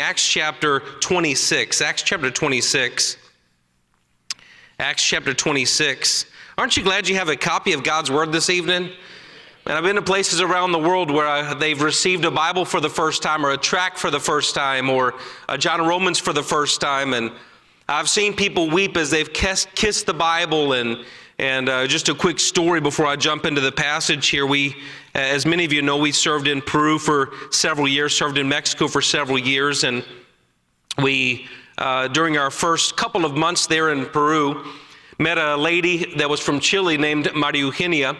Acts chapter 26. Acts chapter 26. Acts chapter 26. Aren't you glad you have a copy of God's Word this evening? And I've been to places around the world where I, they've received a Bible for the first time, or a tract for the first time, or a John Romans for the first time. And I've seen people weep as they've kissed, kissed the Bible. And, and uh, just a quick story before I jump into the passage here. We as many of you know, we served in Peru for several years, served in Mexico for several years, and we, uh, during our first couple of months there in Peru, met a lady that was from Chile named Maria Eugenia.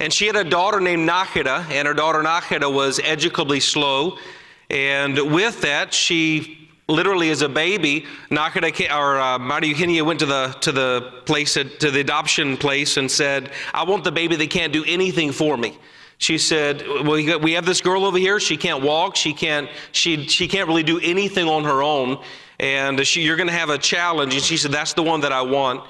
And she had a daughter named Nájera, and her daughter Nájera was educably slow. And with that, she literally as a baby, Nájera, or uh, Eugenia went to the, to the place, to the adoption place and said, I want the baby that can't do anything for me. She said, well, we have this girl over here. She can't walk. She can't, she, she can't really do anything on her own. And she, you're going to have a challenge. And she said, that's the one that I want.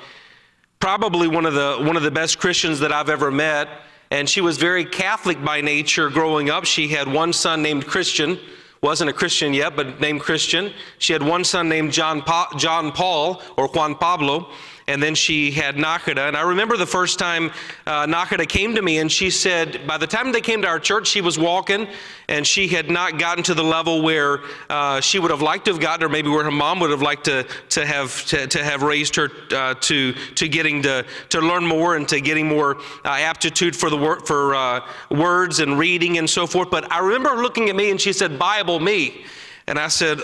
Probably one of the, one of the best Christians that I've ever met. And she was very Catholic by nature growing up. She had one son named Christian. Wasn't a Christian yet, but named Christian. She had one son named John, pa- John Paul or Juan Pablo and then she had Nájera. And I remember the first time uh, Nájera came to me, and she said, by the time they came to our church, she was walking, and she had not gotten to the level where uh, she would have liked to have gotten, or maybe where her mom would have liked to, to, have, to, to have raised her uh, to, to getting to, to learn more and to getting more uh, aptitude for, the wor- for uh, words and reading and so forth. But I remember looking at me, and she said, Bible me. And I said,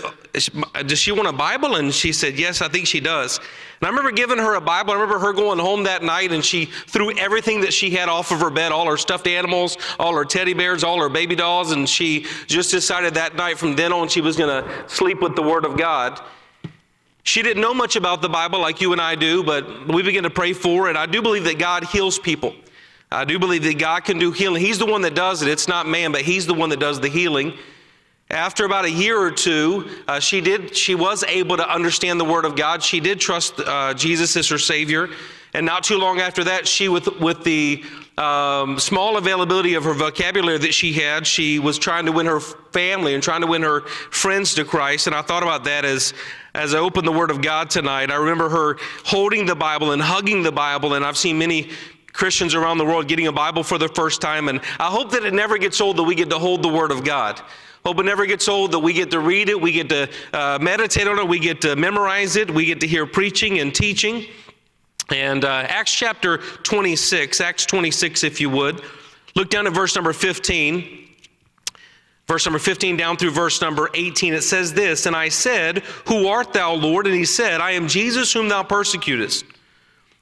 Does she want a Bible? And she said, Yes, I think she does. And I remember giving her a Bible. I remember her going home that night and she threw everything that she had off of her bed all her stuffed animals, all her teddy bears, all her baby dolls. And she just decided that night from then on she was going to sleep with the Word of God. She didn't know much about the Bible like you and I do, but we began to pray for. And I do believe that God heals people. I do believe that God can do healing. He's the one that does it. It's not man, but He's the one that does the healing. After about a year or two, uh, she did. She was able to understand the Word of God. She did trust uh, Jesus as her Savior, and not too long after that, she with with the um, small availability of her vocabulary that she had, she was trying to win her family and trying to win her friends to Christ. And I thought about that as as I opened the Word of God tonight. I remember her holding the Bible and hugging the Bible, and I've seen many Christians around the world getting a Bible for the first time. And I hope that it never gets old that we get to hold the Word of God. Hope it never gets old that we get to read it, we get to uh, meditate on it, we get to memorize it, we get to hear preaching and teaching. And uh, Acts chapter 26, Acts 26, if you would, look down at verse number 15. Verse number 15 down through verse number 18, it says this And I said, Who art thou, Lord? And he said, I am Jesus whom thou persecutest.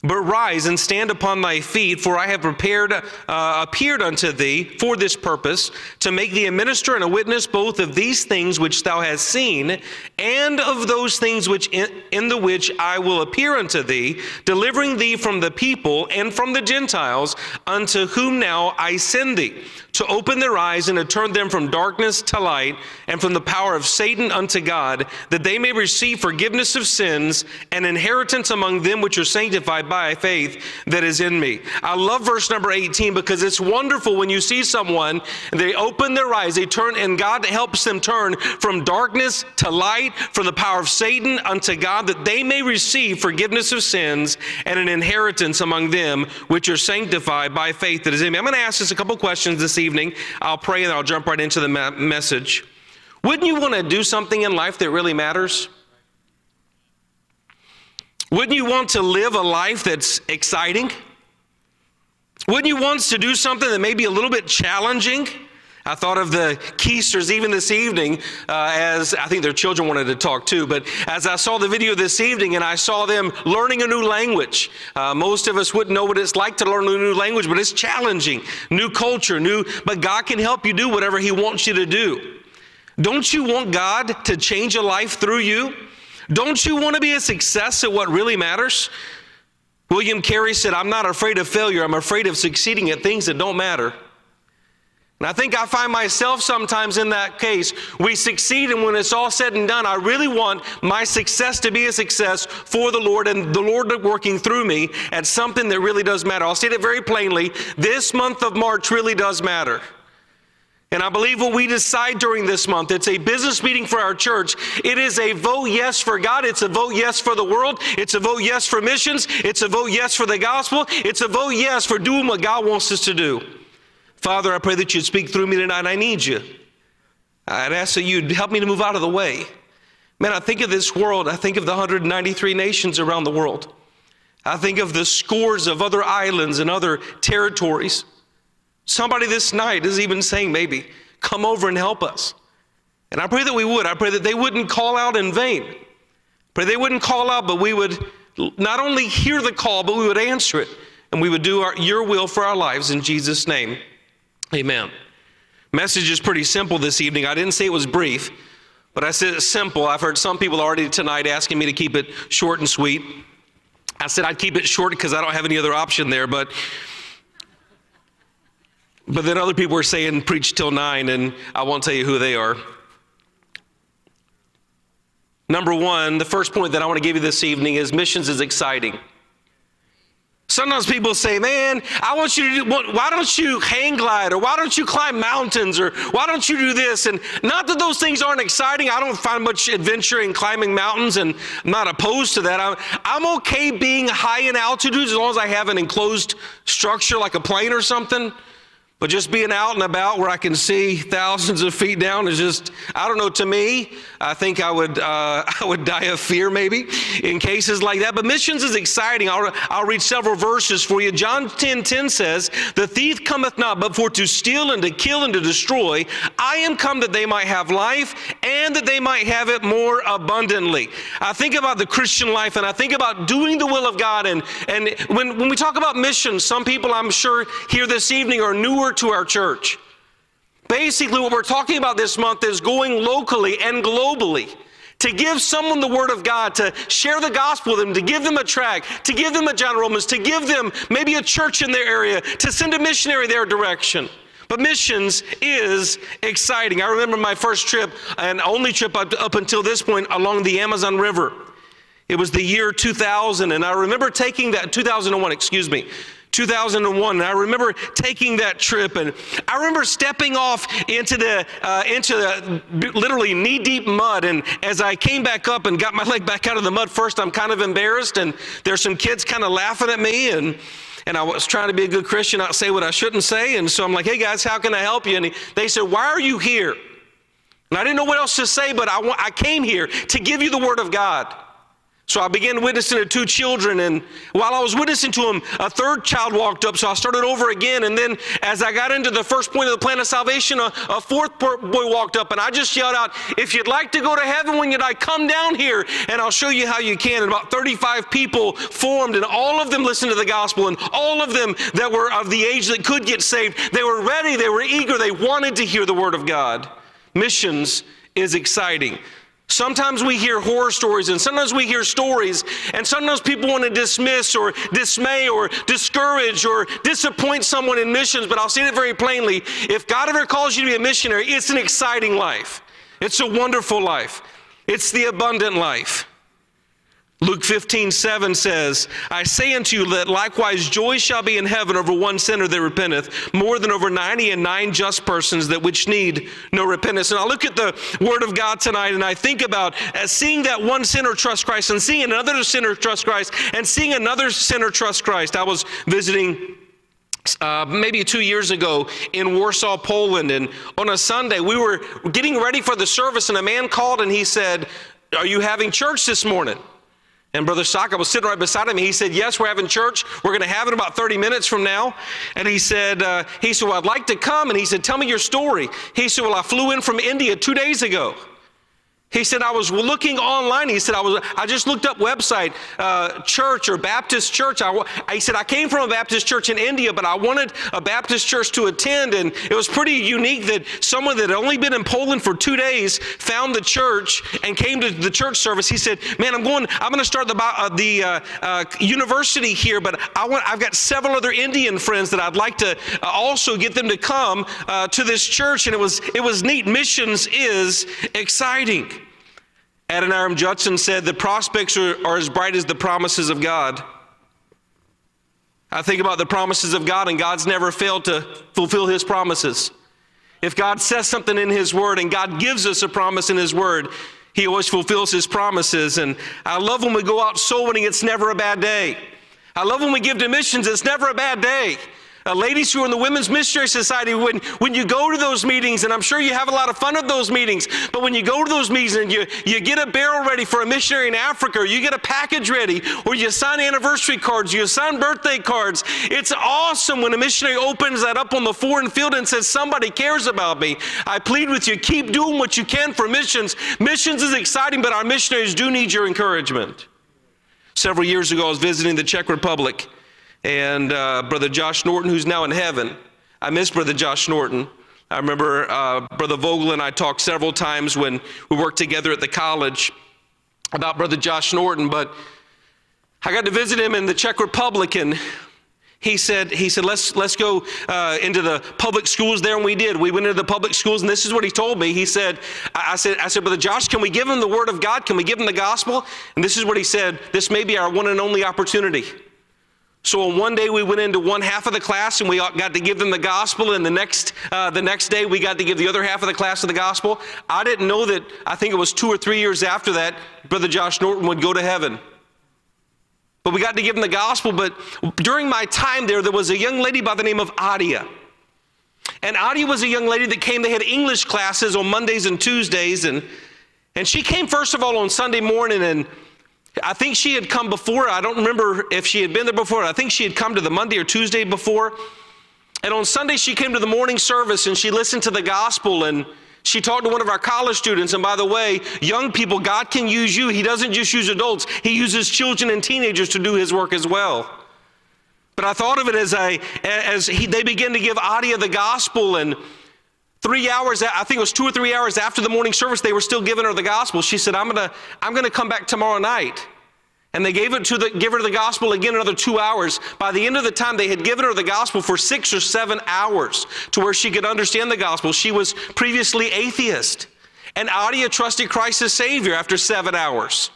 But rise and stand upon thy feet, for I have prepared, uh, appeared unto thee for this purpose, to make thee a minister and a witness both of these things which thou hast seen, and of those things which in, in the which I will appear unto thee, delivering thee from the people and from the Gentiles, unto whom now I send thee to open their eyes and to turn them from darkness to light and from the power of Satan unto God, that they may receive forgiveness of sins and inheritance among them which are sanctified by faith that is in me. I love verse number 18 because it's wonderful when you see someone, they open their eyes, they turn, and God helps them turn from darkness to light, from the power of Satan unto God, that they may receive forgiveness of sins and an inheritance among them which are sanctified by faith that is in me. I'm going to ask just a couple questions this evening evening. I'll pray and I'll jump right into the message. Wouldn't you want to do something in life that really matters? Wouldn't you want to live a life that's exciting? Wouldn't you want to do something that may be a little bit challenging? I thought of the Keisters even this evening uh, as I think their children wanted to talk too, but as I saw the video this evening and I saw them learning a new language. Uh, most of us wouldn't know what it's like to learn a new language, but it's challenging. New culture, new, but God can help you do whatever He wants you to do. Don't you want God to change a life through you? Don't you want to be a success at what really matters? William Carey said, I'm not afraid of failure, I'm afraid of succeeding at things that don't matter. And I think I find myself sometimes in that case. We succeed, and when it's all said and done, I really want my success to be a success for the Lord and the Lord working through me at something that really does matter. I'll state it very plainly. This month of March really does matter. And I believe what we decide during this month, it's a business meeting for our church. It is a vote yes for God. It's a vote yes for the world. It's a vote yes for missions. It's a vote yes for the gospel. It's a vote yes for doing what God wants us to do. Father, I pray that you'd speak through me tonight. I need you. I'd ask that you'd help me to move out of the way. Man, I think of this world. I think of the 193 nations around the world. I think of the scores of other islands and other territories. Somebody this night is even saying, maybe, come over and help us. And I pray that we would. I pray that they wouldn't call out in vain. Pray they wouldn't call out, but we would not only hear the call, but we would answer it. And we would do our, your will for our lives in Jesus' name. Amen. Message is pretty simple this evening. I didn't say it was brief, but I said it's simple. I've heard some people already tonight asking me to keep it short and sweet. I said I'd keep it short because I don't have any other option there, but but then other people are saying preach till nine, and I won't tell you who they are. Number one, the first point that I want to give you this evening is missions is exciting. Sometimes people say, Man, I want you to do, why don't you hang glide or why don't you climb mountains or why don't you do this? And not that those things aren't exciting. I don't find much adventure in climbing mountains and I'm not opposed to that. I'm, I'm okay being high in altitudes as long as I have an enclosed structure like a plane or something. But just being out and about where I can see thousands of feet down is just, I don't know, to me, I think I would, uh, I would die of fear maybe in cases like that. But missions is exciting. I'll, I'll read several verses for you. John 10 10 says, The thief cometh not but for to steal and to kill and to destroy. I am come that they might have life and that they might have it more abundantly. I think about the Christian life and I think about doing the will of God. And, and when, when we talk about missions, some people I'm sure here this evening are newer to our church. Basically, what we're talking about this month is going locally and globally to give someone the word of God, to share the gospel with them, to give them a tract, to give them a John Romans, to give them maybe a church in their area, to send a missionary their direction. But missions is exciting. I remember my first trip and only trip up, up until this point along the Amazon River. It was the year 2000, and I remember taking that, 2001, excuse me. 2001 and i remember taking that trip and i remember stepping off into the uh, into the literally knee deep mud and as i came back up and got my leg back out of the mud first i'm kind of embarrassed and there's some kids kind of laughing at me and and I was trying to be a good Christian, not say what I shouldn't say. And so I'm like, hey guys, how can I help you? And he, they said, why are you here? And I didn't know what else to say, but I, I came here to give you the word of God. So I began witnessing to two children, and while I was witnessing to them, a third child walked up. So I started over again, and then as I got into the first point of the plan of salvation, a, a fourth boy walked up, and I just yelled out, "If you'd like to go to heaven, when you die, come down here, and I'll show you how you can." And about 35 people formed, and all of them listened to the gospel, and all of them that were of the age that could get saved, they were ready, they were eager, they wanted to hear the word of God. Missions is exciting. Sometimes we hear horror stories and sometimes we hear stories and sometimes people want to dismiss or dismay or discourage or disappoint someone in missions, but I'll say it very plainly. If God ever calls you to be a missionary, it's an exciting life. It's a wonderful life. It's the abundant life. Luke 15, 7 says, I say unto you that likewise joy shall be in heaven over one sinner that repenteth, more than over ninety and nine just persons that which need no repentance. And I look at the Word of God tonight and I think about uh, seeing that one sinner trust Christ and seeing another sinner trust Christ and seeing another sinner trust Christ. I was visiting uh, maybe two years ago in Warsaw, Poland. And on a Sunday, we were getting ready for the service, and a man called and he said, Are you having church this morning? And Brother Saka was sitting right beside him. He said, Yes, we're having church. We're going to have it about 30 minutes from now. And he said, uh, he said, Well, I'd like to come. And he said, Tell me your story. He said, Well, I flew in from India two days ago. He said, I was looking online. He said, I, was, I just looked up website, uh, church or Baptist church. I, he said, I came from a Baptist church in India, but I wanted a Baptist church to attend. And it was pretty unique that someone that had only been in Poland for two days found the church and came to the church service. He said, Man, I'm going, I'm going to start the, uh, the uh, uh, university here, but I want, I've got several other Indian friends that I'd like to uh, also get them to come uh, to this church. And it was, it was neat. Missions is exciting. Adoniram Judson said, The prospects are, are as bright as the promises of God. I think about the promises of God, and God's never failed to fulfill his promises. If God says something in His Word and God gives us a promise in His Word, He always fulfills His promises. And I love when we go out soul winning, it's never a bad day. I love when we give to missions, it's never a bad day. Uh, ladies who are in the Women's Missionary Society, when, when you go to those meetings, and I'm sure you have a lot of fun at those meetings, but when you go to those meetings and you, you get a barrel ready for a missionary in Africa, or you get a package ready, or you sign anniversary cards, you sign birthday cards, it's awesome when a missionary opens that up on the foreign field and says, Somebody cares about me. I plead with you, keep doing what you can for missions. Missions is exciting, but our missionaries do need your encouragement. Several years ago, I was visiting the Czech Republic and uh, Brother Josh Norton, who's now in heaven. I miss Brother Josh Norton. I remember uh, Brother Vogel and I talked several times when we worked together at the college about Brother Josh Norton, but I got to visit him in the Czech Republic, and he said, he said, let's, let's go uh, into the public schools there, and we did. We went into the public schools, and this is what he told me. He said, I said, I said, Brother Josh, can we give him the word of God? Can we give him the gospel? And this is what he said, this may be our one and only opportunity. So on one day we went into one half of the class and we got to give them the gospel, and the next uh, the next day we got to give the other half of the class of the gospel. I didn't know that. I think it was two or three years after that, Brother Josh Norton would go to heaven. But we got to give him the gospel. But during my time there, there was a young lady by the name of Adia. And Adia was a young lady that came. They had English classes on Mondays and Tuesdays, and and she came first of all on Sunday morning and I think she had come before. I don't remember if she had been there before. I think she had come to the Monday or Tuesday before. And on Sunday, she came to the morning service and she listened to the gospel and she talked to one of our college students. And by the way, young people, God can use you. He doesn't just use adults, He uses children and teenagers to do His work as well. But I thought of it as, a, as he, they begin to give Adia the gospel and Three hours, I think it was two or three hours after the morning service, they were still giving her the gospel. She said, I'm gonna, I'm gonna come back tomorrow night. And they gave it to the, give her the gospel again another two hours. By the end of the time, they had given her the gospel for six or seven hours to where she could understand the gospel. She was previously atheist. And Adia trusted Christ as Savior after seven hours.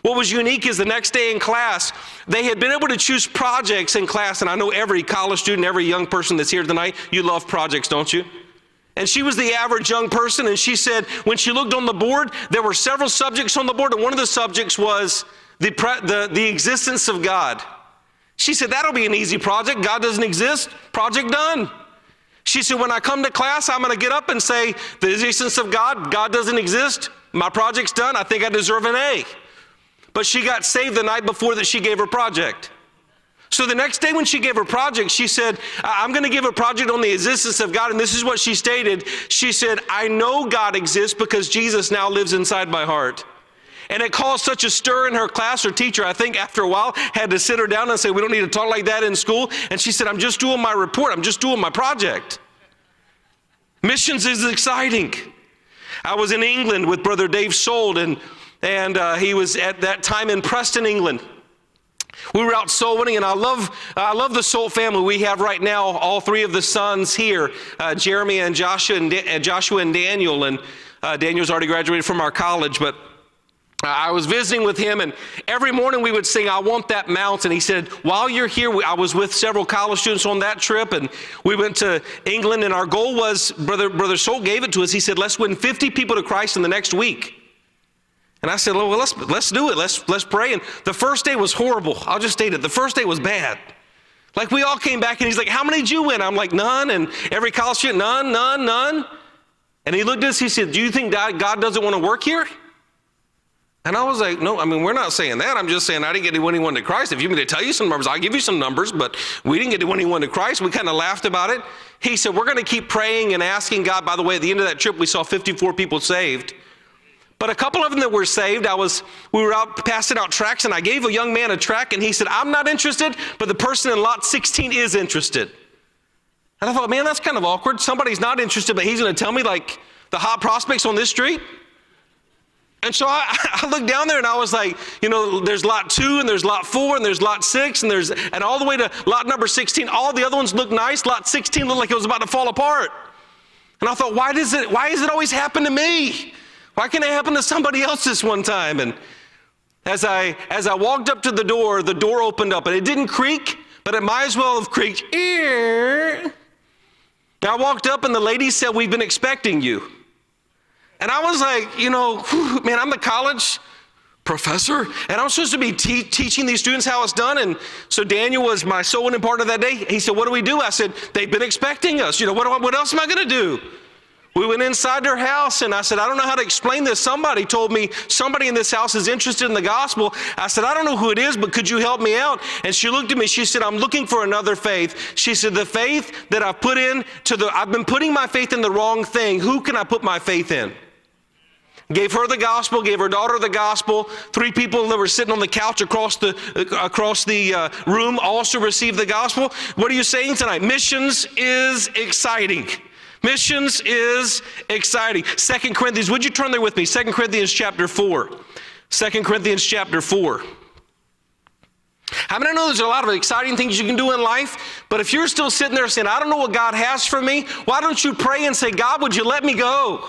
What was unique is the next day in class, they had been able to choose projects in class. And I know every college student, every young person that's here tonight, you love projects, don't you? And she was the average young person, and she said when she looked on the board, there were several subjects on the board, and one of the subjects was the, the, the existence of God. She said, That'll be an easy project. God doesn't exist. Project done. She said, When I come to class, I'm going to get up and say, The existence of God, God doesn't exist. My project's done. I think I deserve an A. But she got saved the night before that she gave her project. So the next day when she gave her project, she said, I'm going to give a project on the existence of God. And this is what she stated. She said, I know God exists because Jesus now lives inside my heart. And it caused such a stir in her class. Her teacher, I think, after a while, had to sit her down and say, We don't need to talk like that in school. And she said, I'm just doing my report, I'm just doing my project. Missions is exciting. I was in England with Brother Dave Sold, and, and uh, he was at that time in Preston, England. We were out soul winning, and I love, I love the soul family we have right now. All three of the sons here, uh, Jeremy and Joshua and, uh, Joshua and Daniel. And uh, Daniel's already graduated from our college, but I was visiting with him, and every morning we would sing, I Want That Mountain. He said, While you're here, I was with several college students on that trip, and we went to England, and our goal was, Brother, Brother Soul gave it to us. He said, Let's win 50 people to Christ in the next week. And I said, well, let's, let's do it. Let's, let's pray. And the first day was horrible. I'll just state it. The first day was bad. Like we all came back and he's like, how many did you win? I'm like, none. And every college student, none, none, none. And he looked at us, he said, do you think God, doesn't want to work here? And I was like, no, I mean, we're not saying that. I'm just saying I didn't get anyone to Christ. If you want me to tell you some numbers, I'll give you some numbers, but we didn't get anyone to Christ. We kind of laughed about it. He said, we're going to keep praying and asking God. By the way, at the end of that trip, we saw 54 people saved. But a couple of them that were saved, I was, we were out passing out tracts, and I gave a young man a tract, and he said, I'm not interested, but the person in lot 16 is interested. And I thought, man, that's kind of awkward. Somebody's not interested, but he's going to tell me like the hot prospects on this street. And so I, I, looked down there and I was like, you know, there's lot two and there's lot four and there's lot six and there's, and all the way to lot number 16, all the other ones look nice. Lot 16 looked like it was about to fall apart. And I thought, why does it, why does it always happen to me? Why can't it happen to somebody else this one time? And as I as I walked up to the door, the door opened up and it didn't creak, but it might as well have creaked. I walked up and the lady said, We've been expecting you. And I was like, You know, man, I'm the college professor, and I'm supposed to be te- teaching these students how it's done. And so Daniel was my soul winning partner that day. He said, What do we do? I said, They've been expecting us. You know, what, what else am I going to do? We went inside their house and I said, I don't know how to explain this. Somebody told me somebody in this house is interested in the gospel. I said, I don't know who it is, but could you help me out? And she looked at me. She said, I'm looking for another faith. She said, The faith that I've put in to the, I've been putting my faith in the wrong thing. Who can I put my faith in? Gave her the gospel, gave her daughter the gospel. Three people that were sitting on the couch across the across the uh, room also received the gospel. What are you saying tonight? Missions is exciting. Missions is exciting. Second Corinthians, would you turn there with me? Second Corinthians chapter 4. Second Corinthians chapter 4. I mean, I know there's a lot of exciting things you can do in life, but if you're still sitting there saying, I don't know what God has for me, why don't you pray and say, God, would you let me go?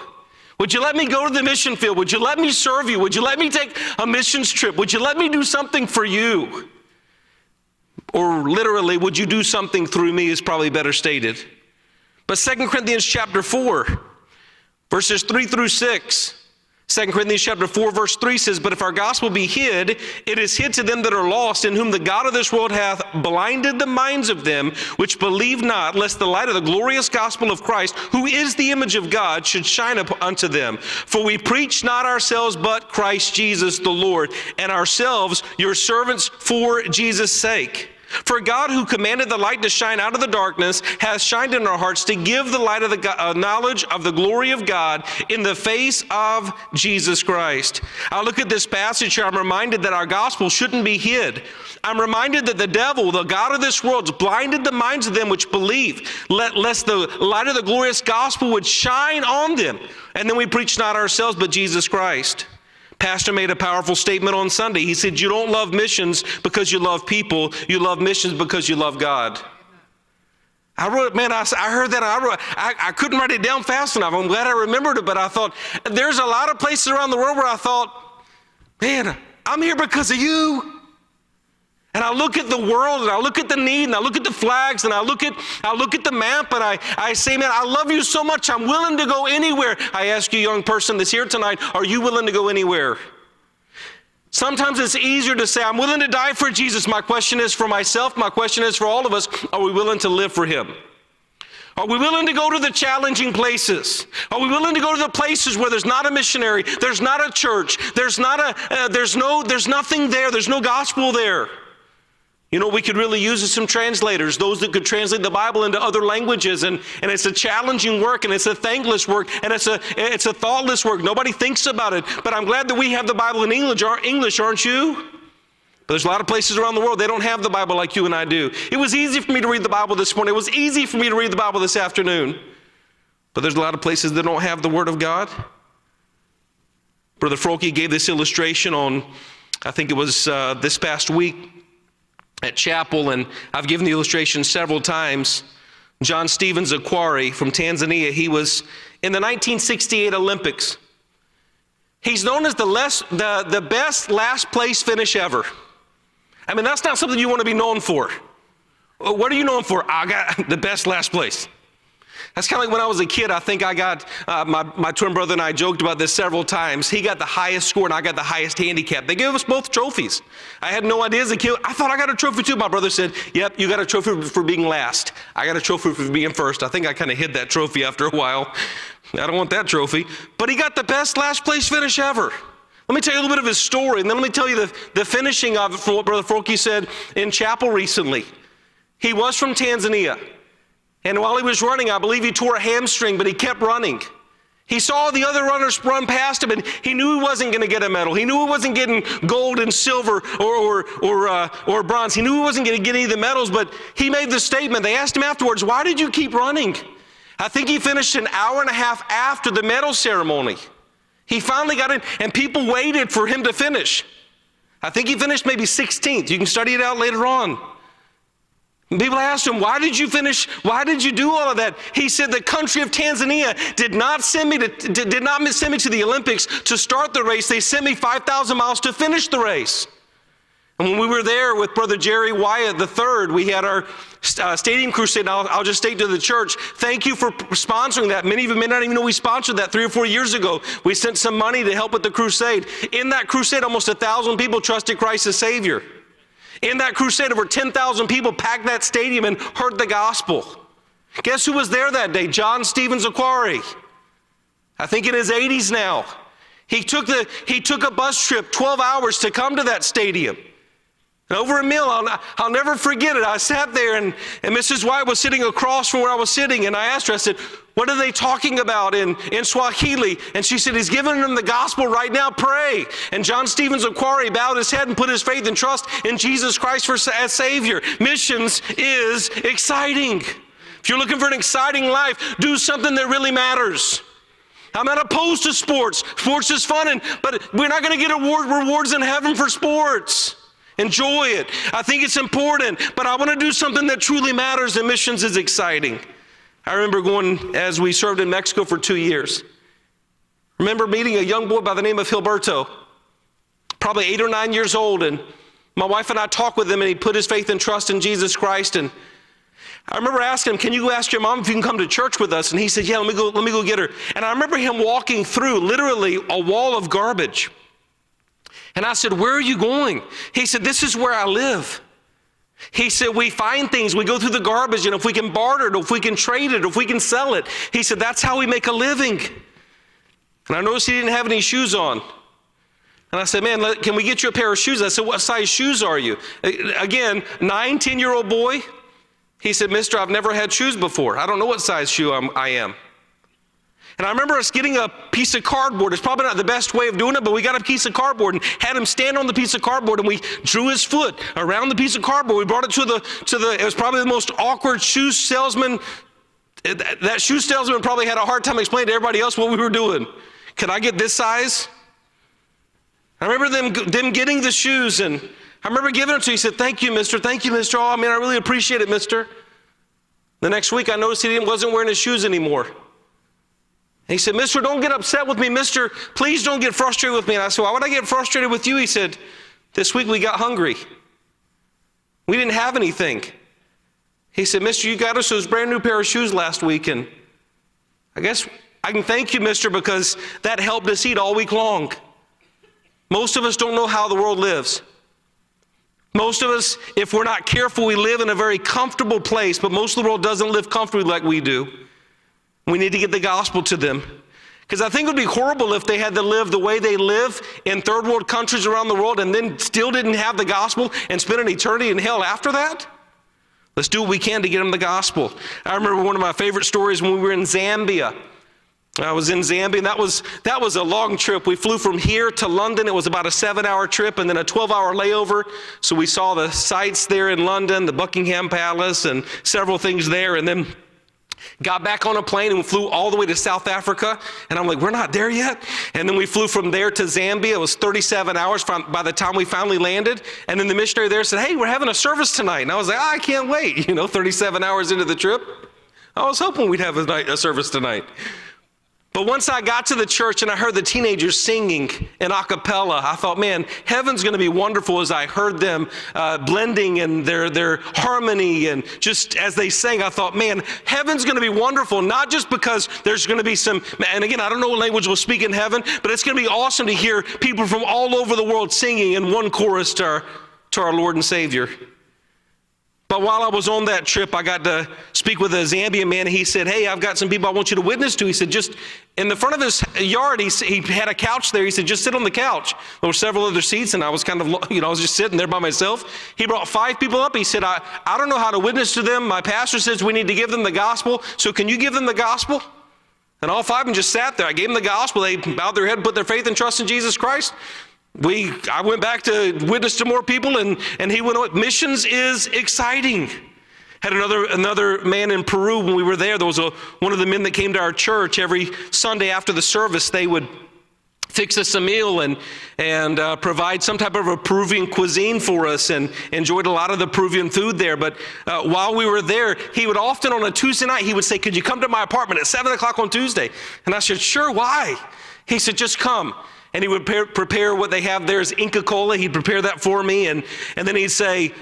Would you let me go to the mission field? Would you let me serve you? Would you let me take a missions trip? Would you let me do something for you? Or literally, would you do something through me is probably better stated. But 2 Corinthians chapter 4, verses 3 through 6, 2 Corinthians chapter 4, verse 3 says, But if our gospel be hid, it is hid to them that are lost, in whom the God of this world hath blinded the minds of them which believe not, lest the light of the glorious gospel of Christ, who is the image of God, should shine up unto them. For we preach not ourselves, but Christ Jesus the Lord, and ourselves your servants for Jesus' sake. For God, who commanded the light to shine out of the darkness, has shined in our hearts to give the light of the uh, knowledge of the glory of God in the face of Jesus Christ. I look at this passage here, I'm reminded that our gospel shouldn't be hid. I'm reminded that the devil, the God of this world, blinded the minds of them which believe, lest the light of the glorious gospel would shine on them. And then we preach not ourselves, but Jesus Christ. Pastor made a powerful statement on Sunday. He said, You don't love missions because you love people, you love missions because you love God. I wrote, man, I, I heard that. I, wrote, I, I couldn't write it down fast enough. I'm glad I remembered it, but I thought, there's a lot of places around the world where I thought, man, I'm here because of you. And I look at the world and I look at the need and I look at the flags and I look at I look at the map and I, I say, man, I love you so much, I'm willing to go anywhere. I ask you, young person that's here tonight, are you willing to go anywhere? Sometimes it's easier to say, I'm willing to die for Jesus. My question is for myself, my question is for all of us, are we willing to live for him? Are we willing to go to the challenging places? Are we willing to go to the places where there's not a missionary, there's not a church, there's not a, uh, there's no, there's nothing there, there's no gospel there? You know, we could really use some translators, those that could translate the Bible into other languages. And, and it's a challenging work, and it's a thankless work, and it's a, it's a thoughtless work. Nobody thinks about it. But I'm glad that we have the Bible in English, English aren't you? But there's a lot of places around the world, they don't have the Bible like you and I do. It was easy for me to read the Bible this morning. It was easy for me to read the Bible this afternoon. But there's a lot of places that don't have the Word of God. Brother Frolke gave this illustration on, I think it was uh, this past week at chapel, and I've given the illustration several times. John Stevens Akhwari from Tanzania, he was in the 1968 Olympics. He's known as the, less, the, the best last place finish ever. I mean, that's not something you want to be known for. Uh, what are you known for? I got the best last place. That's kind of like when I was a kid. I think I got, uh, my, my twin brother and I joked about this several times. He got the highest score and I got the highest handicap. They gave us both trophies. I had no idea as a kid. I thought I got a trophy too. My brother said, Yep, you got a trophy for being last. I got a trophy for being first. I think I kind of hid that trophy after a while. I don't want that trophy. But he got the best last place finish ever. Let me tell you a little bit of his story, and then let me tell you the, the finishing of it from what Brother Frolke said in chapel recently. He was from Tanzania. And while he was running, I believe he tore a hamstring, but he kept running. He saw the other runners run past him, and he knew he wasn't going to get a medal. He knew he wasn't getting gold and silver or, or, or, uh, or bronze. He knew he wasn't going to get any of the medals, but he made the statement. They asked him afterwards, Why did you keep running? I think he finished an hour and a half after the medal ceremony. He finally got in, and people waited for him to finish. I think he finished maybe 16th. You can study it out later on. People asked him, Why did you finish? Why did you do all of that? He said, The country of Tanzania did not send me to, did not send me to the Olympics to start the race. They sent me 5,000 miles to finish the race. And when we were there with Brother Jerry Wyatt III, we had our uh, stadium crusade. I'll, I'll, just state to the church, thank you for sponsoring that. Many of you may not even know we sponsored that three or four years ago. We sent some money to help with the crusade. In that crusade, almost a thousand people trusted Christ as Savior. In that crusade, over 10,000 people packed that stadium and heard the gospel. Guess who was there that day? John Stevens Akhwari. I think in his 80s now. He took, the, he took a bus trip 12 hours to come to that stadium. And over a meal, I'll, I'll never forget it. I sat there, and, and Mrs. White was sitting across from where I was sitting, and I asked her, I said, What are they talking about in, in Swahili? And she said, He's giving them the gospel right now, pray. And John Stevens Akhwari bowed his head and put his faith and trust in Jesus Christ for, as Savior. Missions is exciting. If you're looking for an exciting life, do something that really matters. I'm not opposed to sports. Sports is fun, and, but we're not going to get award, rewards in heaven for sports. Enjoy it. I think it's important, but I want to do something that truly matters, and missions is exciting. I remember going as we served in Mexico for two years. Remember meeting a young boy by the name of Hilberto, probably eight or nine years old, and my wife and I talked with him, and he put his faith and trust in Jesus Christ. And I remember asking him, "Can you go ask your mom if you can come to church with us?" And he said, "Yeah, let me go. Let me go get her." And I remember him walking through literally a wall of garbage. And I said, Where are you going? He said, This is where I live. He said, We find things, we go through the garbage, and if we can barter it, if we can trade it, if we can sell it, he said, That's how we make a living. And I noticed he didn't have any shoes on. And I said, Man, can we get you a pair of shoes? I said, What size shoes are you? Again, nine, 10 year old boy. He said, Mister, I've never had shoes before. I don't know what size shoe I'm, I am. And I remember us getting a piece of cardboard. It's probably not the best way of doing it, but we got a piece of cardboard and had him stand on the piece of cardboard and we drew his foot around the piece of cardboard. We brought it to the, to the it was probably the most awkward shoe salesman. That shoe salesman probably had a hard time explaining to everybody else what we were doing. Can I get this size? I remember them, them getting the shoes and I remember giving them to him. He said, Thank you, mister. Thank you, mister. Oh, I mean, I really appreciate it, mister. The next week, I noticed he wasn't wearing his shoes anymore. He said, Mister, don't get upset with me. Mister, please don't get frustrated with me. And I said, Why would I get frustrated with you? He said, This week we got hungry. We didn't have anything. He said, Mister, you got us those brand new pair of shoes last week. And I guess I can thank you, Mister, because that helped us eat all week long. Most of us don't know how the world lives. Most of us, if we're not careful, we live in a very comfortable place, but most of the world doesn't live comfortably like we do. We need to get the gospel to them. Because I think it would be horrible if they had to live the way they live in third world countries around the world and then still didn't have the gospel and spend an eternity in hell after that. Let's do what we can to get them the gospel. I remember one of my favorite stories when we were in Zambia. I was in Zambia, and that was, that was a long trip. We flew from here to London. It was about a seven hour trip and then a 12 hour layover. So we saw the sights there in London, the Buckingham Palace, and several things there. And then Got back on a plane and flew all the way to South Africa. And I'm like, we're not there yet. And then we flew from there to Zambia. It was 37 hours from, by the time we finally landed. And then the missionary there said, hey, we're having a service tonight. And I was like, oh, I can't wait. You know, 37 hours into the trip. I was hoping we'd have a, night, a service tonight. But once I got to the church and I heard the teenagers singing in a cappella, I thought, man, heaven's going to be wonderful as I heard them uh, blending and their, their harmony. And just as they sang, I thought, man, heaven's going to be wonderful, not just because there's going to be some, and again, I don't know what language we'll speak in heaven, but it's going to be awesome to hear people from all over the world singing in one chorus to our, to our Lord and Savior. But while I was on that trip, I got to speak with a Zambian man. He said, Hey, I've got some people I want you to witness to. He said, Just in the front of his yard, he, he had a couch there. He said, Just sit on the couch. There were several other seats, and I was kind of, you know, I was just sitting there by myself. He brought five people up. He said, I, I don't know how to witness to them. My pastor says we need to give them the gospel. So can you give them the gospel? And all five of them just sat there. I gave them the gospel. They bowed their head put their faith and trust in Jesus Christ we i went back to witness to more people and and he went on missions is exciting. Had another another man in peru when we were there. There was a one of the men that came to our church every sunday after the service. They would fix us a meal and and uh, provide some type of a peruvian cuisine for us and enjoyed a lot of the peruvian food there. But uh, while we were there he would often on a tuesday night he would say could you come to my apartment at 7 o'clock on tuesday? And i said sure why? He said just come and he would prepare, prepare what they have there is Inca Kola. He'd prepare that for me, and, and then he'd say,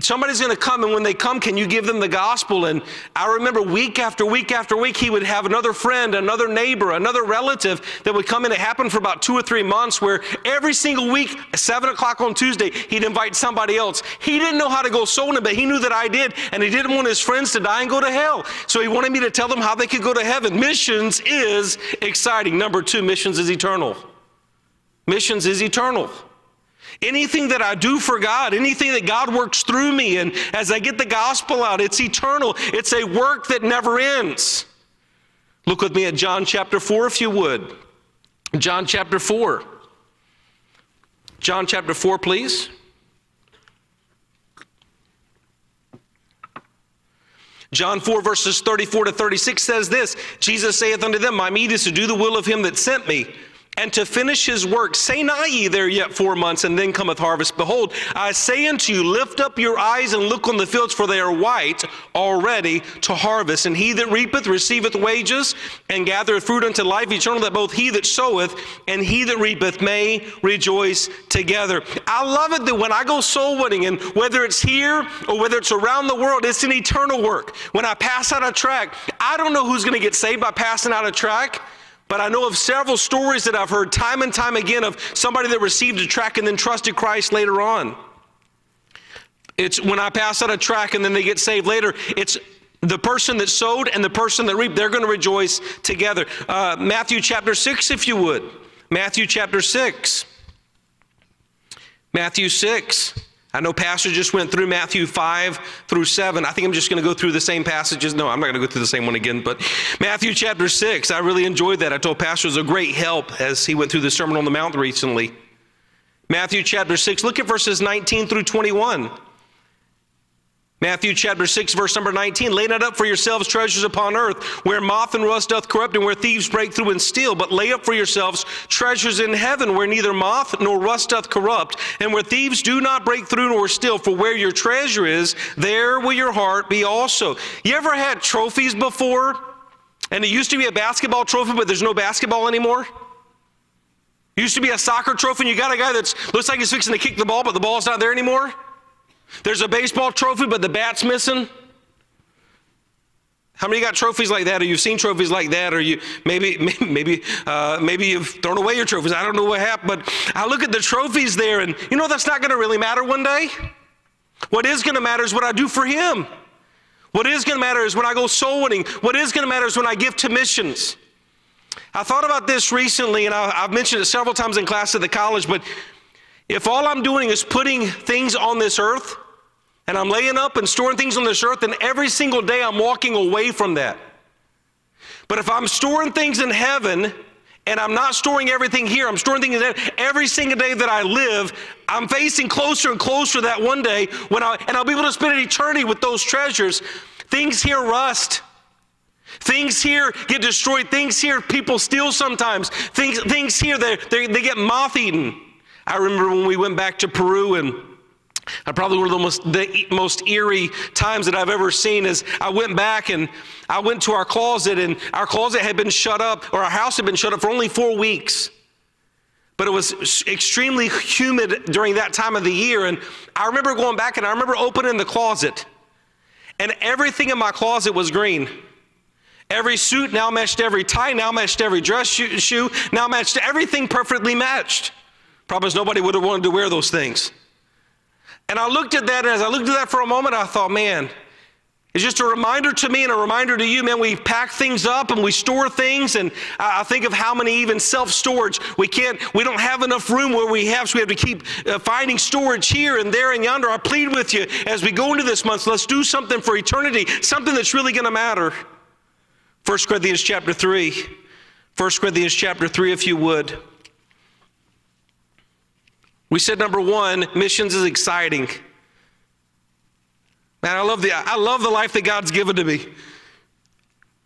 somebody's going to come. And when they come can you give them the gospel? And i remember week after week after week he would have another friend another neighbor another relative that would come. In it happened for about two or three months where every single week 7 o'clock on tuesday he'd invite somebody else. He didn't know how to go soul but he knew that i did. And he didn't want his friends to die and go to hell. So he wanted me to tell them how they could go to heaven. Missions is exciting. Number two missions is eternal missions is eternal Anything that I do for God, anything that God works through me, and as I get the gospel out, it's eternal. It's a work that never ends. Look with me at John chapter 4, if you would. John chapter 4. John chapter 4, please. John 4, verses 34 to 36 says this Jesus saith unto them, My meat is to do the will of him that sent me and to finish his work. Say not ye there yet four months, and then cometh harvest. Behold, I say unto you, lift up your eyes and look on the fields, for they are white already to harvest. And he that reapeth receiveth wages, and gathereth fruit unto life eternal, that both he that soweth and he that reapeth may rejoice together. I love it that when I go soul winning, and whether it's here or whether it's around the world, it's an eternal work. When I pass out a track, I don't know who's going to get saved by passing out a track. But I know of several stories that I've heard time and time again of somebody that received a track and then trusted Christ later on. It's when I pass out a track and then they get saved later, it's the person that sowed and the person that reaped, they're going to rejoice together. Uh, Matthew chapter 6, if you would. Matthew chapter 6. Matthew 6. I know Pastor just went through Matthew 5 through 7. I think I'm just going to go through the same passages. No, I'm not going to go through the same one again, but Matthew chapter 6, I really enjoyed that. I told Pastor it was a great help as he went through the Sermon on the Mount recently. Matthew chapter 6, look at verses 19 through 21. Matthew chapter 6, verse number 19. Lay not up for yourselves treasures upon earth, where moth and rust doth corrupt, and where thieves break through and steal. But lay up for yourselves treasures in heaven, where neither moth nor rust doth corrupt, and where thieves do not break through nor steal. For where your treasure is, there will your heart be also. You ever had trophies before? And it used to be a basketball trophy, but there's no basketball anymore? It used to be a soccer trophy, and you got a guy that looks like he's fixing to kick the ball, but the ball's not there anymore? There's a baseball trophy, but the bat's missing. How many got trophies like that, or you've seen trophies like that, or you maybe maybe uh, maybe you've thrown away your trophies? I don't know what happened, but I look at the trophies there, and you know that's not going to really matter one day. What is going to matter is what I do for Him. What is going to matter is when I go soul winning. What is going to matter is when I give to missions. I thought about this recently, and I, I've mentioned it several times in class at the college, but if all I'm doing is putting things on this earth, and I'm laying up and storing things on this earth, then every single day I'm walking away from that. But if I'm storing things in heaven, and I'm not storing everything here. I'm storing things in heaven. Every single day that I live, I'm facing closer and closer that one day when I and I'll be able to spend an eternity with those treasures. Things here rust. Things here get destroyed. Things here people steal sometimes. Things, things here they, they, they get moth eaten. I remember when we went back to Peru and I probably one of the most, the most eerie times that I've ever seen is I went back and I went to our closet and our closet had been shut up or our house had been shut up for only four weeks. But it was extremely humid during that time of the year. And I remember going back and I remember opening the closet and everything in my closet was green. Every suit now matched every tie, now matched every dress shoe, now matched everything perfectly matched. Promise nobody would have wanted to wear those things. And I looked at that, and as I looked at that for a moment, I thought, man, it's just a reminder to me and a reminder to you, man. We pack things up and we store things, and I think of how many even self-storage we can't. We don't have enough room where we have, so we have to keep uh, finding storage here and there and yonder. I plead with you as we go into this month. Let's do something for eternity, something that's really going to matter. 1 Corinthians chapter three. 1 Corinthians chapter three, if you would. We said number one, missions is exciting. Man, I love the I love the life that God's given to me.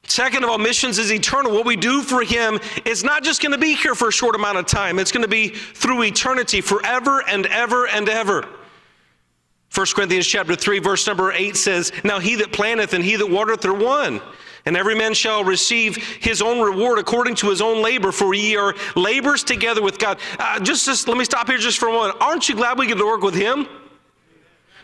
Second of all, missions is eternal. What we do for Him is not just going to be here for a short amount of time. It's going to be through eternity, forever and ever and ever. 1 Corinthians chapter 3, verse number 8 says, Now he that planteth and he that watereth are one, And every man shall receive his own reward according to his own labor, for ye are labors together with God. Uh, just, just let me stop here just for a moment. Aren't you glad we get to work with him?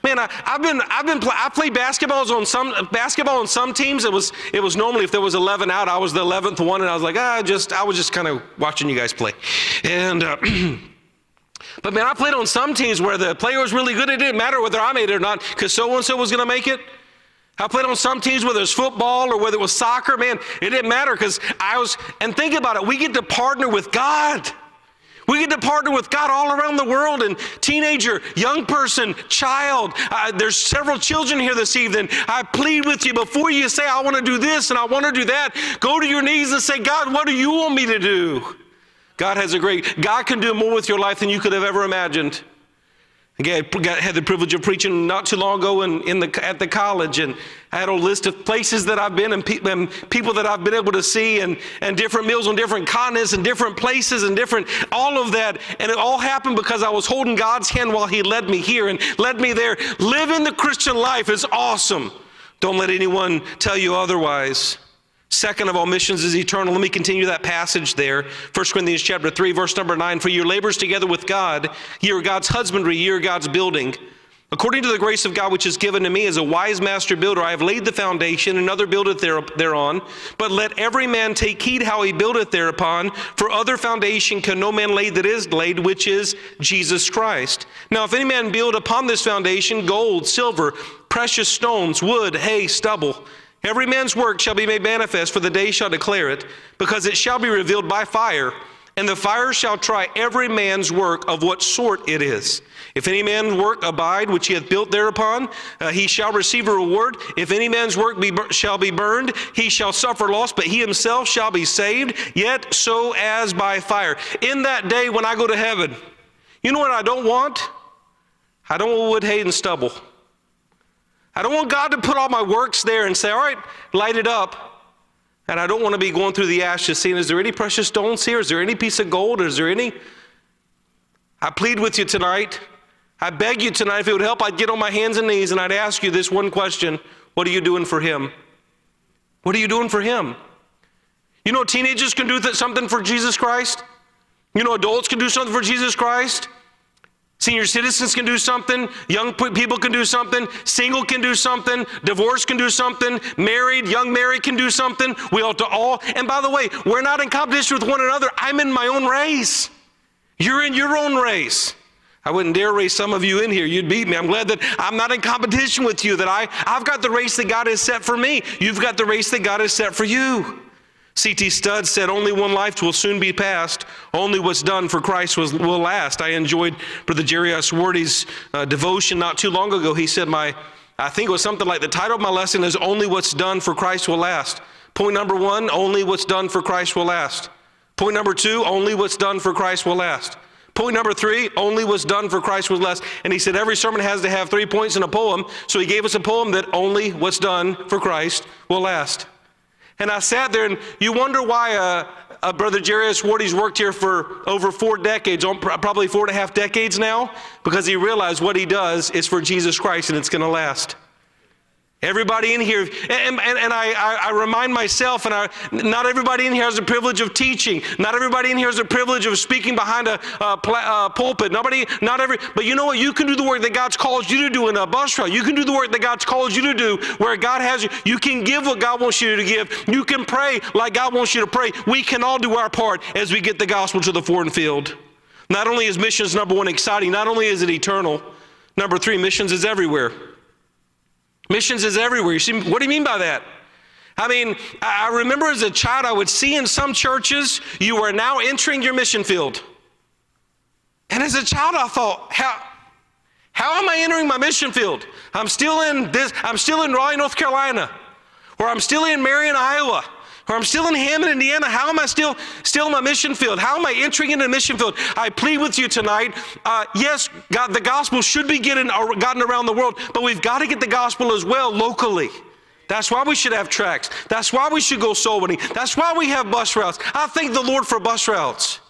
Man, I, have been, I've been, I played basketballs on some basketball on some teams. It was, it was normally if there was 11 out, I was the 11th one, and I was like, ah, just, I was just kind of watching you guys play, and. Uh, but man, I played on some teams where the player was really good. It didn't matter whether I made it or not, because so and so was going to make it. I played on some teams, whether it was football or whether it was soccer, man, it didn't matter because I was, and think about it, we get to partner with God. We get to partner with God all around the world and teenager, young person, child. Uh, there's several children here this evening. I plead with you before you say, I want to do this and I want to do that, go to your knees and say, God, what do you want me to do? God has a great, God can do more with your life than you could have ever imagined. Again, I had the privilege of preaching not too long ago in, in the, at the college, and I had a list of places that I've been and, pe- and, people that I've been able to see, and, and different meals on different continents and different places and different, all of that. And it all happened because I was holding God's hand while He led me here and led me there. Living the Christian life is awesome. Don't let anyone tell you otherwise. Second of all, missions is eternal. Let me continue that passage there. 1 Corinthians chapter 3, verse number 9. For your labors together with God, ye are God's husbandry, ye are God's building. According to the grace of God which is given to me as a wise master builder, I have laid the foundation, another buildeth there, thereon. But let every man take heed how he buildeth thereupon, for other foundation can no man lay that is laid, which is Jesus Christ. Now, if any man build upon this foundation gold, silver, precious stones, wood, hay, stubble, Every man's work shall be made manifest, for the day shall declare it, because it shall be revealed by fire, and the fire shall try every man's work of what sort it is. If any man's work abide which he hath built thereupon, uh, he shall receive a reward. If any man's work be, shall be burned, he shall suffer loss, but he himself shall be saved, yet so as by fire. In that day when I go to heaven, you know what I don't want? I don't want wood, hay, and stubble. I don't want God to put all my works there and say, all right, light it up. And I don't want to be going through the ashes seeing, is there any precious stones here? Is there any piece of gold? Is there any? I plead with you tonight. I beg you tonight, if it would help, I'd get on my hands and knees and I'd ask you this one question What are you doing for Him? What are you doing for Him? You know, teenagers can do something for Jesus Christ. You know, adults can do something for Jesus Christ. Senior citizens can do something, young people can do something, single can do something, divorce can do something, married, young married can do something. We ought to all, and by the way, we're not in competition with one another. I'm in my own race. You're in your own race. I wouldn't dare race some of you in here. You'd beat me. I'm glad that I'm not in competition with you, that I, I've got the race that God has set for me. You've got the race that God has set for you. C.T. Studd said, Only one life will soon be passed. Only what's done for Christ will, will last. I enjoyed Brother Jerry Oswardy's uh, devotion not too long ago. He said, My, I think it was something like the title of my lesson is Only What's Done for Christ Will Last. Point number one, only what's done for Christ will last. Point number two, only what's done for Christ will last. Point number three, only what's done for Christ will last. And he said every sermon has to have three points in a poem. So he gave us a poem that only what's done for Christ will last. And I sat there, and you wonder why uh, uh, Brother Jerry Oswardy's worked here for over four decades, probably four and a half decades now, because he realized what he does is for Jesus Christ and it's going to last. Everybody in here, and, and, and I, I, remind myself, and I, not everybody in here has the privilege of teaching. Not everybody in here has the privilege of speaking behind a, a, pulpit. Nobody, not every, but you know what? You can do the work that God's called you to do in a bus route. You can do the work that God's called you to do where God has you. You can give what God wants you to give. You can pray like God wants you to pray. We can all do our part as we get the gospel to the foreign field. Not only is missions number one exciting, not only is it eternal, number three, missions is everywhere. Missions is everywhere. You see, what do you mean by that? I mean, I remember as a child, I would see in some churches, you are now entering your mission field. And as a child, I thought, how, how am I entering my mission field? I'm still in this, I'm still in Raleigh, North Carolina, or I'm still in Marion, Iowa or I'm still in Hammond, Indiana. How am I still still in my mission field? How am I entering into the mission field? I plead with you tonight. Uh, yes, God, the gospel should be getting uh, gotten around the world, but we've got to get the gospel as well locally. That's why we should have tracks. That's why we should go soul winning. That's why we have bus routes. I thank the Lord for bus routes.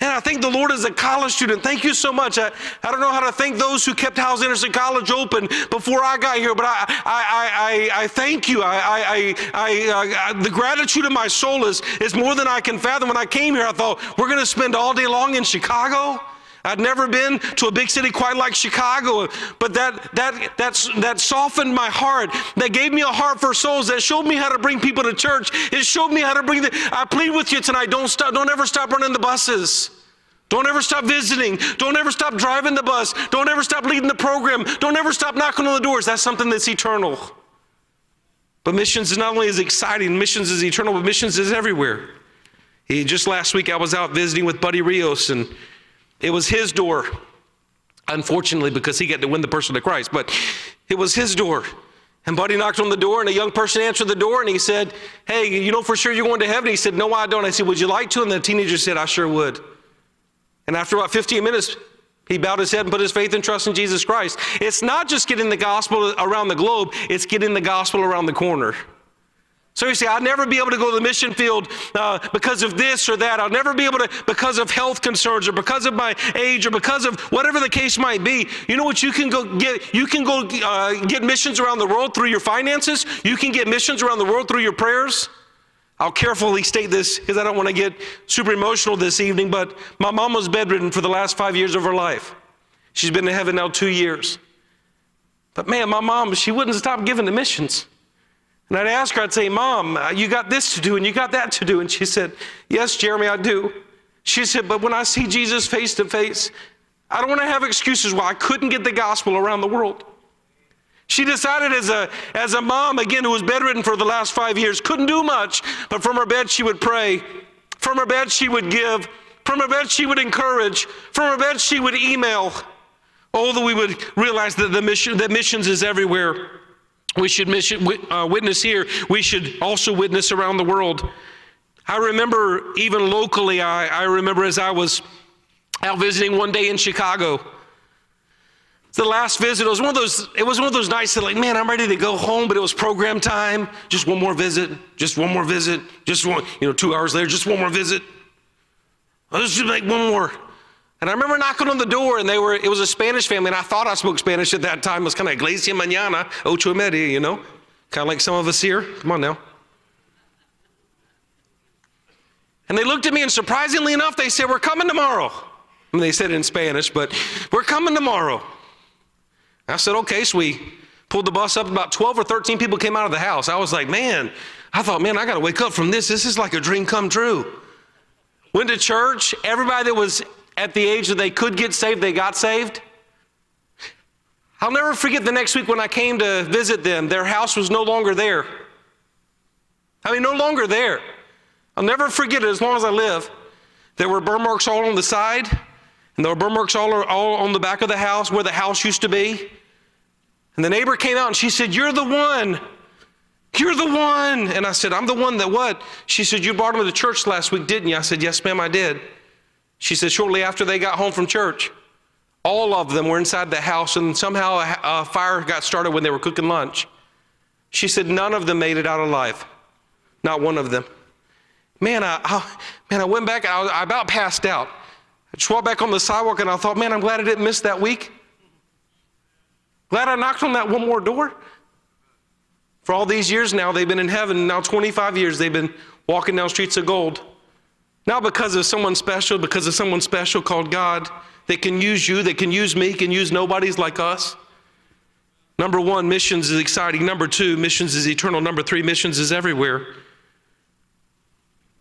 And I thank the Lord as a college student. Thank you so much. I, I don't know how to thank those who kept Hyles-Anderson College open before I got here, but I, I, I, I thank you. I, I, I, I, uh, uh, the gratitude of my soul is, is more than I can fathom. When I came here, I thought, we're going to spend all day long in Chicago? I'd never been to a big city quite like Chicago, but that, that, that's, that softened my heart. That gave me a heart for souls. That showed me how to bring people to church. It showed me how to bring the. I plead with you tonight. Don't stop. Don't ever stop running the buses. Don't ever stop visiting. Don't ever stop driving the bus. Don't ever stop leading the program. Don't ever stop knocking on the doors. That's something that's eternal. But missions is not only is exciting, missions is eternal, but missions is everywhere. He, just last week I was out visiting with Buddy Rios and it was his door, unfortunately, because he got to win the person to Christ, but it was his door. And Buddy knocked on the door, and a young person answered the door, and he said, Hey, you know for sure you're going to heaven? He said, No, I don't. I said, Would you like to? And the teenager said, I sure would. And after about 15 minutes, he bowed his head and put his faith and trust in Jesus Christ. It's not just getting the gospel around the globe, it's getting the gospel around the corner. So you say, I'll never be able to go to the mission field uh, because of this or that. I'll never be able to because of health concerns or because of my age or because of whatever the case might be. You know what? You can go get. You can go uh, get missions around the world through your finances. You can get missions around the world through your prayers. I'll carefully state this because I don't want to get super emotional this evening. But my mom was bedridden for the last five years of her life. She's been in heaven now two years. But man, my mom, she wouldn't stop giving to missions. And I'd ask her, I'd say, Mom, uh, you got this to do and you got that to do. And she said, Yes, Jeremy, I do. She said, But when I see Jesus face to face, I don't want to have excuses why I couldn't get the gospel around the world. She decided as a, as a mom, again, who was bedridden for the last five years, couldn't do much, but from her bed she would pray. From her bed she would give. From her bed she would encourage. From her bed she would email. Oh, that we would realize that, the mission, that missions is everywhere. We should mission, uh, witness here. We should also witness around the world. I remember even locally, I, I remember as I was out visiting one day in Chicago. The last visit, it was one of those, it was one of those nights that like, man, I'm ready to go home, but it was program time. Just one more visit, just one more visit, just one, you know, two hours later, just one more visit. Let's just make one more. And I remember knocking on the door, and they were, it was a Spanish family, and I thought I spoke Spanish at that time. It was kind of Iglesia Mañana, ocho media, you know? Kind of like some of us here. Come on now. And they looked at me, and surprisingly enough, they said, We're coming tomorrow. I mean, they said it in Spanish, but we're coming tomorrow. I said, Okay, so we pulled the bus up. About 12 or 13 people came out of the house. I was like, Man, I thought, man, I got to wake up from this. This is like a dream come true. Went to church. Everybody that was at the age that they could get saved, they got saved. I'll never forget the next week when I came to visit them, their house was no longer there. I mean, no longer there. I'll never forget it as long as I live. There were burn marks all on the side, and there were burn marks all, all on the back of the house where the house used to be. And the neighbor came out and she said, You're the one. You're the one. And I said, I'm the one that what? She said, You brought him to church last week, didn't you? I said, Yes, ma'am, I did. She said, shortly after they got home from church, all of them were inside the house, and somehow a, a fire got started when they were cooking lunch. She said, none of them made it out alive. Not one of them. Man, I, I man, I went back, I, was, I about passed out. I just walked back on the sidewalk, and I thought, man, I'm glad I didn't miss that week. Glad I knocked on that one more door. For all these years now, they've been in heaven. Now, 25 years, they've been walking down streets of gold. Not because of someone special, because of someone special called God They can use you, they can use me, can use nobodies like us. Number one, missions is exciting. Number two, missions is eternal. Number three, missions is everywhere.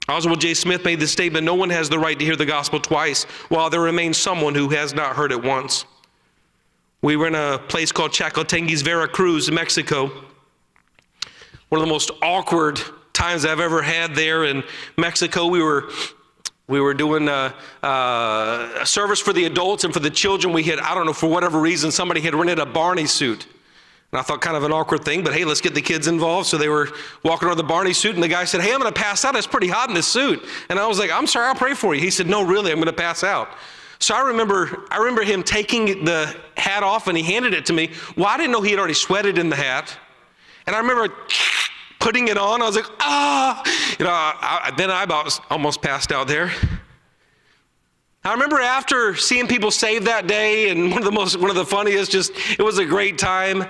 Oswald J. Smith made the statement no one has the right to hear the gospel twice, while there remains someone who has not heard it once. We were in a place called Chacaltianguis, Veracruz, Mexico. One of the most awkward times I've ever had there in Mexico. We were we were doing a, a, service for the adults and for the children. We had, I don't know, for whatever reason, somebody had rented a Barney suit. And I thought kind of an awkward thing, but hey, let's get the kids involved. So they were walking around the Barney suit, and the guy said, Hey, I'm going to pass out. It's pretty hot in this suit. And I was like, I'm sorry, I'll pray for you. He said, No, really, I'm going to pass out. So I remember, I remember him taking the hat off and he handed it to me. Well, I didn't know he had already sweated in the hat. And I remember putting it on. I was like, ah, you know, I, then I about almost passed out there. I remember after seeing people saved that day, and one of the most, one of the funniest, just it was a great time.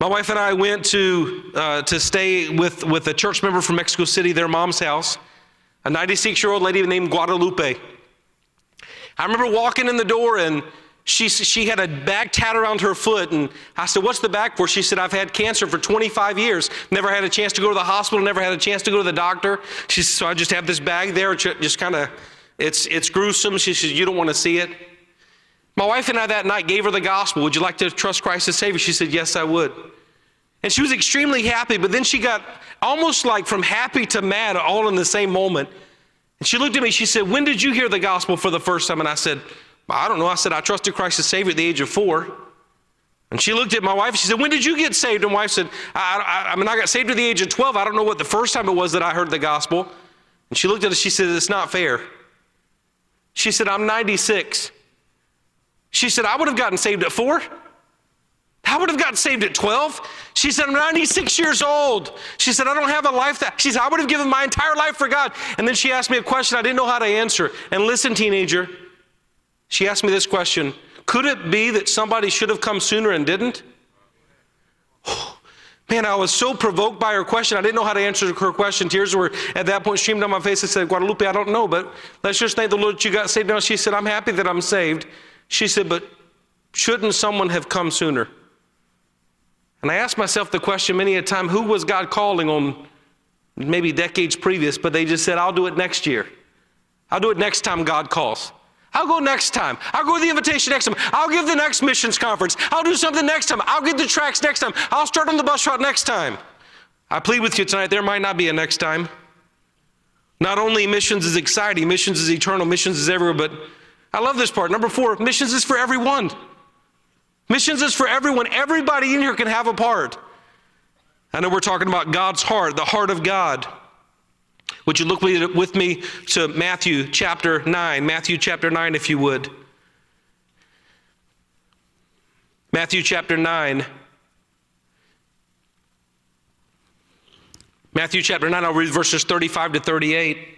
My wife and I went to uh, to stay with with a church member from Mexico City, their mom's house, a 96 year old lady named Guadalupe. I remember walking in the door and she, she had a bag tied around her foot. And I said, What's the bag for? She said, I've had cancer for 25 years. Never had a chance to go to the hospital, never had a chance to go to the doctor. She said, So I just have this bag there, just kind of, it's, it's gruesome. She said, You don't want to see it. My wife and I that night gave her the gospel. Would you like to trust Christ as Savior? She said, Yes, I would. And she was extremely happy, but then she got almost like from happy to mad all in the same moment. And she looked at me, she said, When did you hear the gospel for the first time? And I said, I don't know. I said, I trusted Christ as Savior at the age of four. And she looked at my wife. She said, When did you get saved? And my wife said, I, I, I, mean, I got saved at the age of 12. I don't know what the first time it was that I heard the gospel. And she looked at us. She said, It's not fair. She said, I'm 96. She said, I would have gotten saved at four. I would have gotten saved at 12. She said, I'm 96 years old. She said, I don't have a life that. She said, I would have given my entire life for God. And then she asked me a question I didn't know how to answer. And listen, teenager, she asked me this question Could it be that somebody should have come sooner and didn't? Man, I was so provoked by her question. I didn't know how to answer her question. Tears were at that point streamed down my face. I said, Guadalupe, I don't know, but let's just thank the Lord that you got saved now. She said, I'm happy that I'm saved. She said, but shouldn't someone have come sooner? And I asked myself the question many a time who was God calling on maybe decades previous, but they just said, I'll do it next year. I'll do it next time God calls. I'll go next time. I'll go to the invitation next time. I'll give the next missions conference. I'll do something next time. I'll get the tracks next time. I'll start on the bus route next time. I plead with you tonight, there might not be a next time. Not only missions is exciting, missions is eternal, missions is everywhere, but I love this part. Number four, missions is for everyone. Missions is for everyone. Everybody in here can have a part. I know we're talking about God's heart, the heart of God. Would you look with me to Matthew chapter 9? Matthew chapter 9, if you would. Matthew chapter 9. Matthew chapter 9, I'll read verses 35 to 38.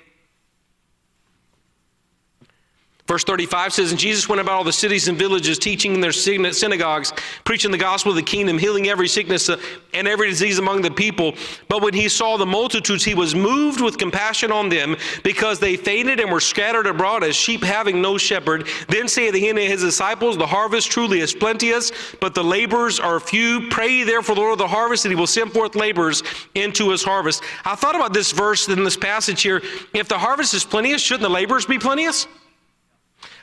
Verse 35 says, And Jesus went about all the cities and villages, teaching in their synagogues, preaching the gospel of the kingdom, healing every sickness uh, and every disease among the people. But when he saw the multitudes, he was moved with compassion on them, because they fainted and were scattered abroad as sheep having no shepherd. Then saith he unto his disciples, The harvest truly is plenteous, but the laborers are few. Pray therefore the Lord of the harvest, that he will send forth laborers into his harvest. I thought about this verse in this passage here. If the harvest is plenteous, shouldn't the laborers be plenteous?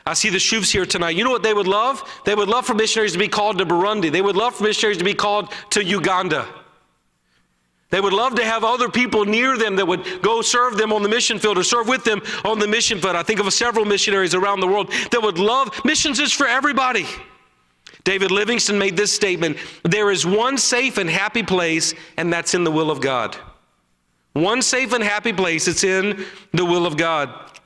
I see the Shuvs here tonight. You know what they would love? They would love for missionaries to be called to Burundi. They would love for missionaries to be called to Uganda. They would love to have other people near them that would go serve them on the mission field or serve with them on the mission field. I think of several missionaries around the world that would love missions is for everybody. David Livingstone made this statement There is one safe and happy place, and that's in the will of God. One safe and happy place, it's in the will of God.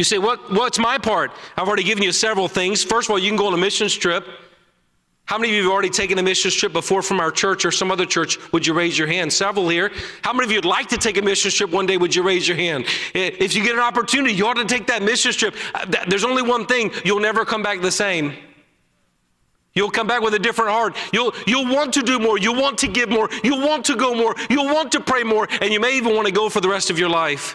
You say, what, What's my part? I've already given you several things. First of all, you can go on a mission trip. How many of you have already taken a mission trip before from our church or some other church? Would you raise your hand? Several here. How many of you would like to take a mission trip one day? Would you raise your hand? If you get an opportunity, you ought to take that mission trip. Uh, there's only one thing you'll never come back the same. You'll come back with a different heart. You'll, you'll want to do more. You'll want to give more. You'll want to go more. You'll want to pray more. And you may even want to go for the rest of your life.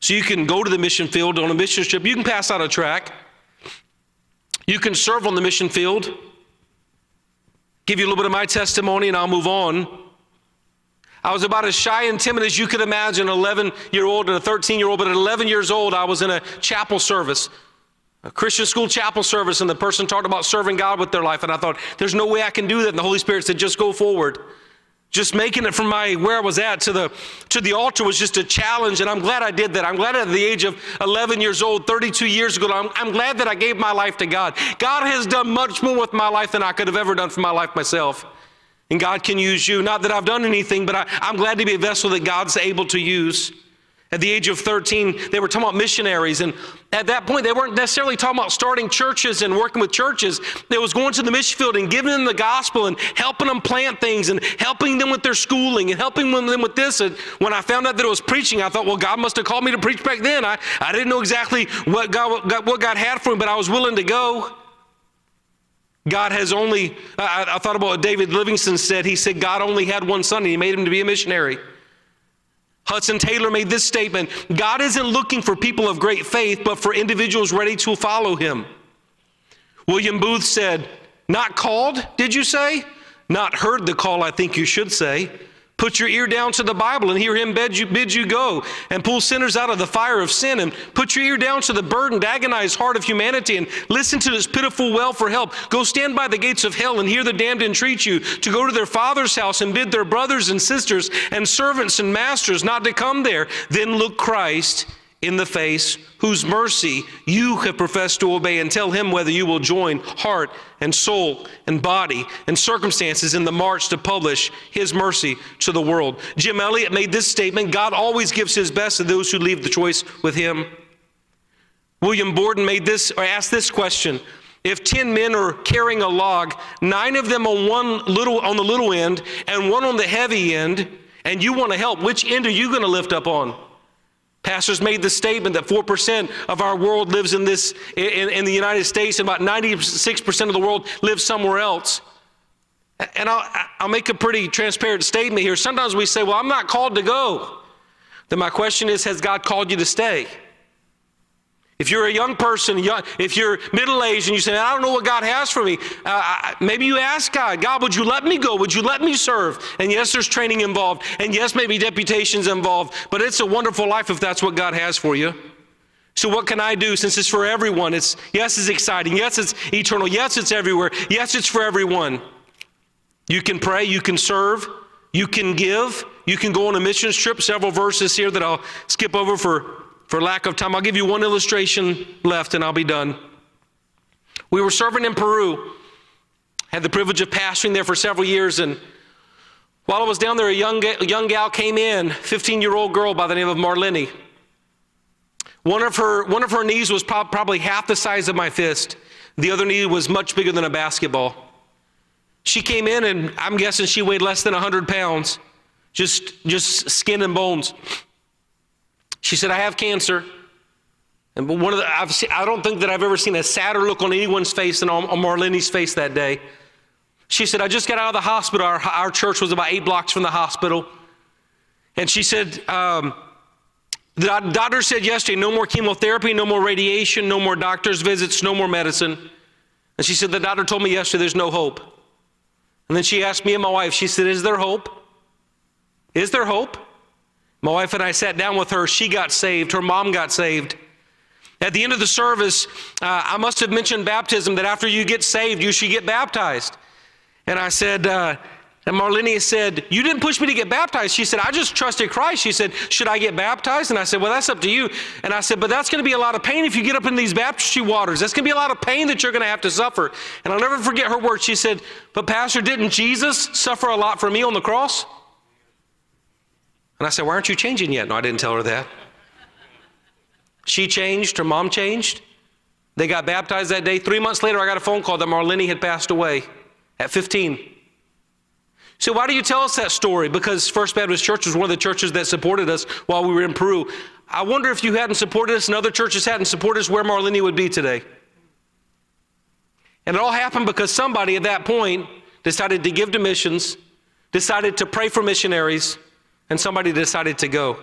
So you can go to the mission field on a mission trip. You can pass out a track. You can serve on the mission field. Give you a little bit of my testimony and I'll move on. I was about as shy and timid as you could imagine, an 11 year old and a 13 year old. But at 11 years old, I was in a chapel service, a Christian school chapel service, and the person talked about serving God with their life. And I thought, there's no way I can do that. And the Holy Spirit said, just go forward just making it from my where I was at to the to the altar was just a challenge, and I'm glad I did that. I'm glad at the age of 11 years old, 32 years ago, I'm, I'm glad that I gave my life to God. God has done much more with my life than I could have ever done for my life myself. And God can use you. Not that I've done anything, but I, I'm glad to be a vessel that God's able to use. At the age of 13, they were talking about missionaries. And at that point, they weren't necessarily talking about starting churches and working with churches. They was going to the mission field and giving them the gospel and helping them plant things and helping them with their schooling and helping them with this. And when I found out that it was preaching, I thought, well, God must have called me to preach back then. I, I didn't know exactly what God, what God had for me, but I was willing to go. God has only, I, I thought about what David Livingstone said. He said, God only had one son and he made him to be a missionary. Hudson Taylor made this statement God isn't looking for people of great faith, but for individuals ready to follow him. William Booth said, Not called, did you say? Not heard the call, I think you should say. Put your ear down to the Bible and hear him bid you, bid you go and pull sinners out of the fire of sin and put your ear down to the burdened, agonized heart of humanity and listen to this pitiful well for help. Go stand by the gates of hell and hear the damned entreat you to go to their father's house and bid their brothers and sisters and servants and masters not to come there. Then look Christ in the face, whose mercy you have professed to obey, and tell him whether you will join heart and soul and body and circumstances in the march to publish his mercy to the world. Jim Elliot made this statement God always gives his best to those who leave the choice with him. William Borden made this or asked this question. If 10 men are carrying a log, nine of them on one little on the little end and one on the heavy end, and you want to help, which end are you going to lift up on? Pastors made the statement that 4% of our world lives in this in, in, the United States, and about 96% of the world lives somewhere else. And I'll, I'll make a pretty transparent statement here. Sometimes we say, Well, I'm not called to go. Then my question is, Has God called you to stay? If you're a young person, if you're middle aged and you say, I don't know what God has for me, uh, maybe you ask God, God, would you let me go? Would you let me serve? And yes, there's training involved. And yes, maybe deputations involved. But it's a wonderful life if that's what God has for you. So what can I do since it's for everyone? It's yes, it's exciting. Yes, it's eternal. Yes, it's everywhere. Yes, it's for everyone. You can pray, you can serve, you can give, you can go on a missions trip. Several verses here that I'll skip over for for lack of time, I'll give you one illustration left and I'll be done. We were serving in Peru. Had the privilege of pastoring there for several years. And while I was down there, a young, a young gal came in, 15 year old girl by the name of Marlene. One of her, one of her knees was probably half the size of my fist. The other knee was much bigger than a basketball. She came in, and I'm guessing she weighed less than 100 pounds, just, just skin and bones. She said, I have cancer. And one of the, I've seen, I don't think that I've ever seen a sadder look on anyone's face than on, on Marlene's face that day. She said, I just got out of the hospital. Our, our church was about eight blocks from the hospital. And she said, um, the doctor said yesterday, no more chemotherapy, no more radiation, no more doctor's visits, no more medicine. And she said, the doctor told me yesterday there's no hope. And then she asked me and my wife, she said, is there hope? Is there hope? My wife and I sat down with her. She got saved. Her mom got saved. At the end of the service, uh, I must have mentioned baptism that after you get saved, you should get baptized. And I said, uh, and Marlene said, You didn't push me to get baptized. She said, I just trusted Christ. She said, Should I get baptized? And I said, Well, that's up to you. And I said, But that's going to be a lot of pain if you get up in these baptistry waters. That's going to be a lot of pain that you're going to have to suffer. And I'll never forget her words. She said, But, Pastor, didn't Jesus suffer a lot for me on the cross? And I said, Why aren't you changing yet? No, I didn't tell her that. She changed, her mom changed. They got baptized that day. Three months later, I got a phone call that Marlene had passed away at 15. So, why do you tell us that story? Because First Baptist Church was one of the churches that supported us while we were in Peru. I wonder if you hadn't supported us and other churches hadn't supported us, where Marlene would be today. And it all happened because somebody at that point decided to give to missions, decided to pray for missionaries, and somebody decided to go.